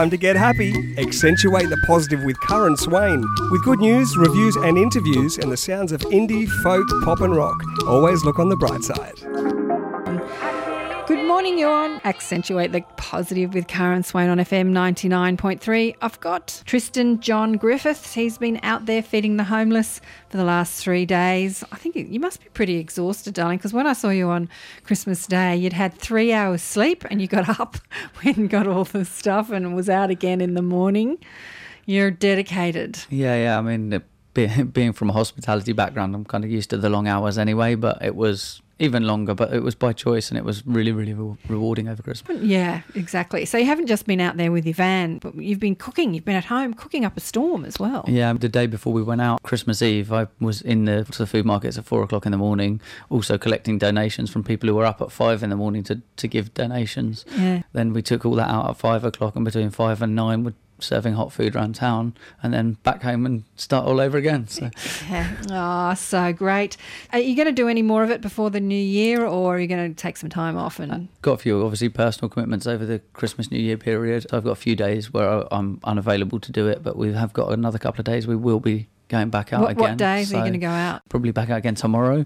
time to get happy. Accentuate the positive with Karen Swain. With good news, reviews, and interviews, and the sounds of indie, folk, pop, and rock. Always look on the bright side. Good morning, you're on Accentuate the Positive with Karen Swain on FM 99.3. I've got Tristan John Griffiths. He's been out there feeding the homeless for the last three days. I think you must be pretty exhausted, darling, because when I saw you on Christmas Day, you'd had three hours sleep and you got up when got all the stuff and was out again in the morning. You're dedicated. Yeah, yeah. I mean, being from a hospitality background, I'm kind of used to the long hours anyway, but it was even longer, but it was by choice and it was really, really re- rewarding over Christmas. Yeah, exactly. So you haven't just been out there with your van, but you've been cooking. You've been at home cooking up a storm as well. Yeah, the day before we went out, Christmas Eve, I was in the, the food markets at four o'clock in the morning, also collecting donations from people who were up at five in the morning to, to give donations. Yeah. Then we took all that out at five o'clock, and between five and nine, would serving hot food around town and then back home and start all over again. So. Yeah. Oh, so great. Are you going to do any more of it before the new year or are you going to take some time off? And I've got a few, obviously, personal commitments over the Christmas, New Year period. I've got a few days where I'm unavailable to do it, but we have got another couple of days we will be going back out what, again. What days so are you going to go out? Probably back out again tomorrow.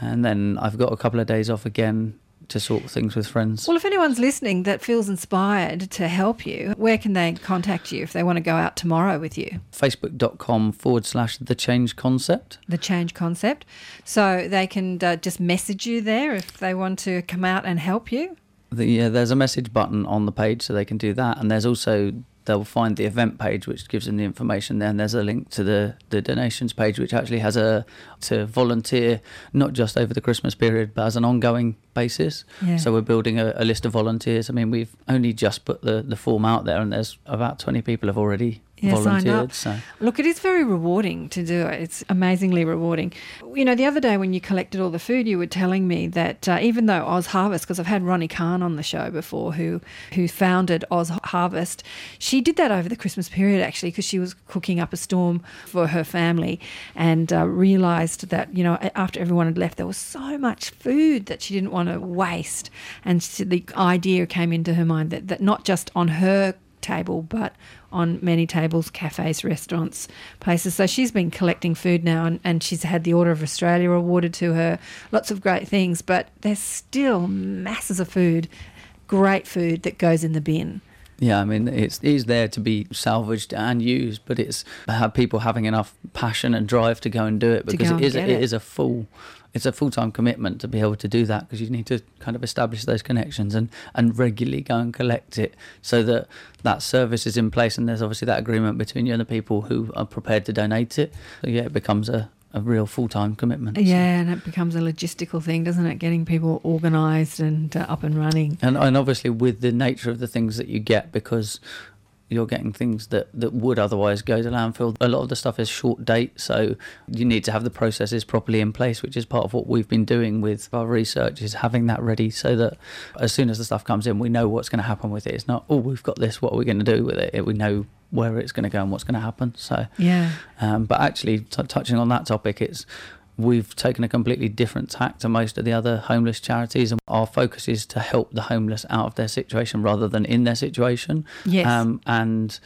And then I've got a couple of days off again to sort things with friends. Well, if anyone's listening that feels inspired to help you, where can they contact you if they want to go out tomorrow with you? Facebook.com forward slash the change concept. The change concept. So they can uh, just message you there if they want to come out and help you? The, yeah, there's a message button on the page so they can do that. And there's also they'll find the event page which gives them the information then there's a link to the the donations page which actually has a to volunteer not just over the christmas period but as an ongoing basis yeah. so we're building a, a, list of volunteers i mean we've only just put the the form out there and there's about 20 people have already yeah, volunteered. So. Look, it is very rewarding to do it. It's amazingly rewarding. You know, the other day when you collected all the food, you were telling me that uh, even though Oz Harvest, because I've had Ronni Kahn on the show before, who who founded Oz Harvest, she did that over the Christmas period actually, because she was cooking up a storm for her family, and uh, realised that you know after everyone had left, there was so much food that she didn't want to waste, and she, the idea came into her mind that that not just on her table, but on many tables, cafes, restaurants, places. So she's been collecting food now and, and she's had the Order of Australia awarded to her, lots of great things, but there's still masses of food, great food that goes in the bin. Yeah, I mean, it's, it is there to be salvaged and used, but it's have people having enough passion and drive to go and do it because it is it, it is a full it's a full time commitment to be able to do that because you need to kind of establish those connections and, and regularly go and collect it so that that service is in place and there's obviously that agreement between you and the people who are prepared to donate it. So yeah, it becomes a, a real full time commitment. Yeah, and it becomes a logistical thing, doesn't it? Getting people organised and uh, up and running. And and obviously with the nature of the things that you get, because you're getting things that, that would otherwise go to landfill. A lot of the stuff is short date, so you need to have the processes properly in place, which is part of what we've been doing with our research, is having that ready so that as soon as the stuff comes in, we know what's going to happen with it. It's not, oh, we've got this, what are we going to do with it? We know where it's going to go and what's going to happen. So, yeah. Um, but actually, t- touching on that topic, it's we've taken a completely different tack to most of the other homeless charities and our focus is to help the homeless out of their situation rather than in their situation. Yes. Um, and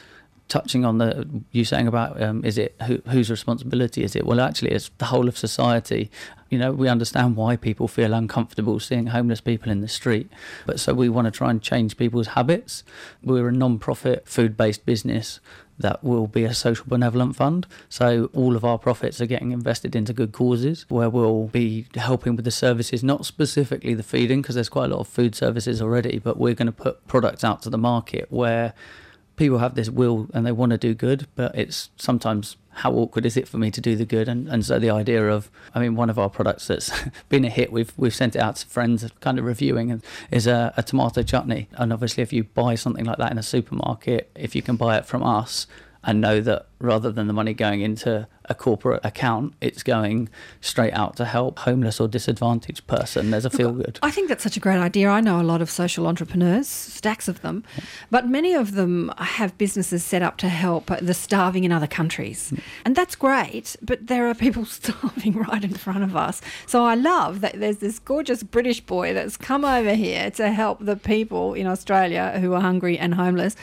touching on the you saying about um, is it who, whose responsibility is it well actually it's the whole of society you know we understand why people feel uncomfortable seeing homeless people in the street but so we want to try and change people's habits we're a non-profit food-based business that will be a social benevolent fund. So all of our profits are getting invested into good causes where we'll be helping with the services, not specifically the feeding, because there's quite a lot of food services already, but we're going to put products out to the market where people have this will and they want to do good, but it's sometimes how awkward is it for me to do the good? And, and so the idea of, I mean, one of our products that's been a hit, we've we've sent it out to friends, kind of reviewing, is a, a tomato chutney. And obviously, if you buy something like that in a supermarket, if you can buy it from us and know that rather than the money going into a corporate account, it's going straight out to help homeless or disadvantaged person. There's a feel good. I think that's such a great idea. I know a lot of social entrepreneurs, stacks of them, but many of them have businesses set up to help the starving in other countries. Mm. And that's great, but there are people starving right in front of us. So I love that there's this gorgeous British boy that's come over here to help the people in Australia who are hungry and homeless.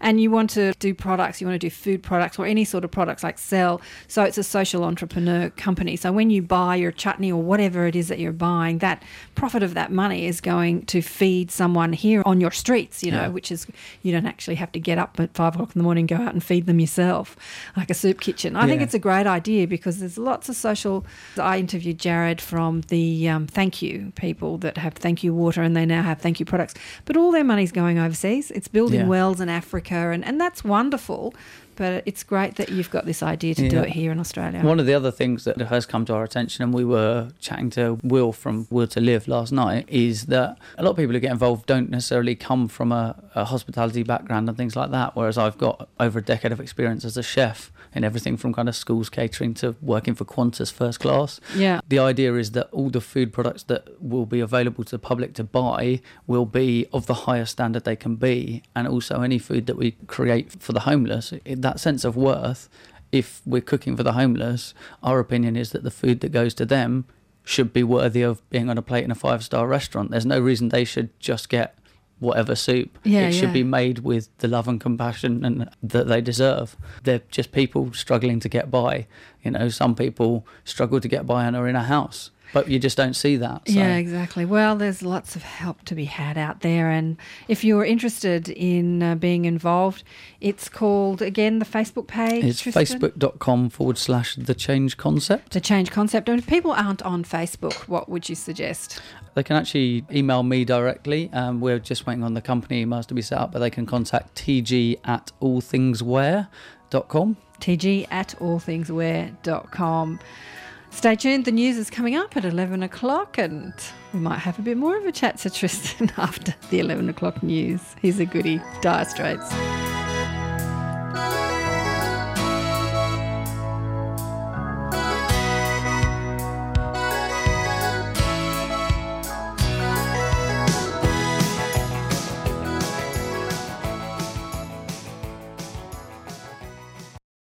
And you want to do products, you want to do food products or any sort of products like sell. So it's a social entrepreneur company. So when you buy your chutney or whatever it is that you're buying, that profit of that money is going to feed someone here on your streets, you know, Yeah. which is you don't actually have to get up at five o'clock in the morning and go out and feed them yourself, like a soup kitchen. I think it's a great idea because there's lots of social. I interviewed Jared from the um, Thank You people that have Thank You water and they now have Thank You products, but all their money's going overseas. It's building Yeah. wells in Africa and, and that's wonderful. But it's great that you've got this idea to do it here in Australia. One of the other things that has come to our attention, and we were chatting to Will from Will to Live last night, is that a lot of people who get involved don't necessarily come from a, a hospitality background and things like that. Whereas I've got over a decade of experience as a chef in everything from kind of schools catering to working for Qantas first class. yeah. The idea is that all the food products that will be available to the public to buy will be of the highest standard they can be, and also any food that we create for the homeless, that sense of worth. If we're cooking for the homeless, our opinion is that the food that goes to them should be worthy of being on a plate in a five star restaurant. There's no reason they should just get whatever soup. Yeah, it should yeah. be made with the love and compassion and that they deserve. They're just people struggling to get by. You know, some people struggle to get by and are in a house, but you just don't see that. So. Yeah, exactly. Well, there's lots of help to be had out there. And if you're interested in uh, being involved, it's called, again, the Facebook page. It's Tristan? facebook.com forward slash the change concept. The change concept. And if people aren't on Facebook, what would you suggest? They can actually email me directly. Um, we're just waiting on the company emails to be set up, but they can contact tg at allthingswear.com. tg at allthingswear.com. Stay tuned. The news is coming up at 11 o'clock, and we might have a bit more of a chat to Tristan after the 11 o'clock news. He's a goodie. Dire Straits.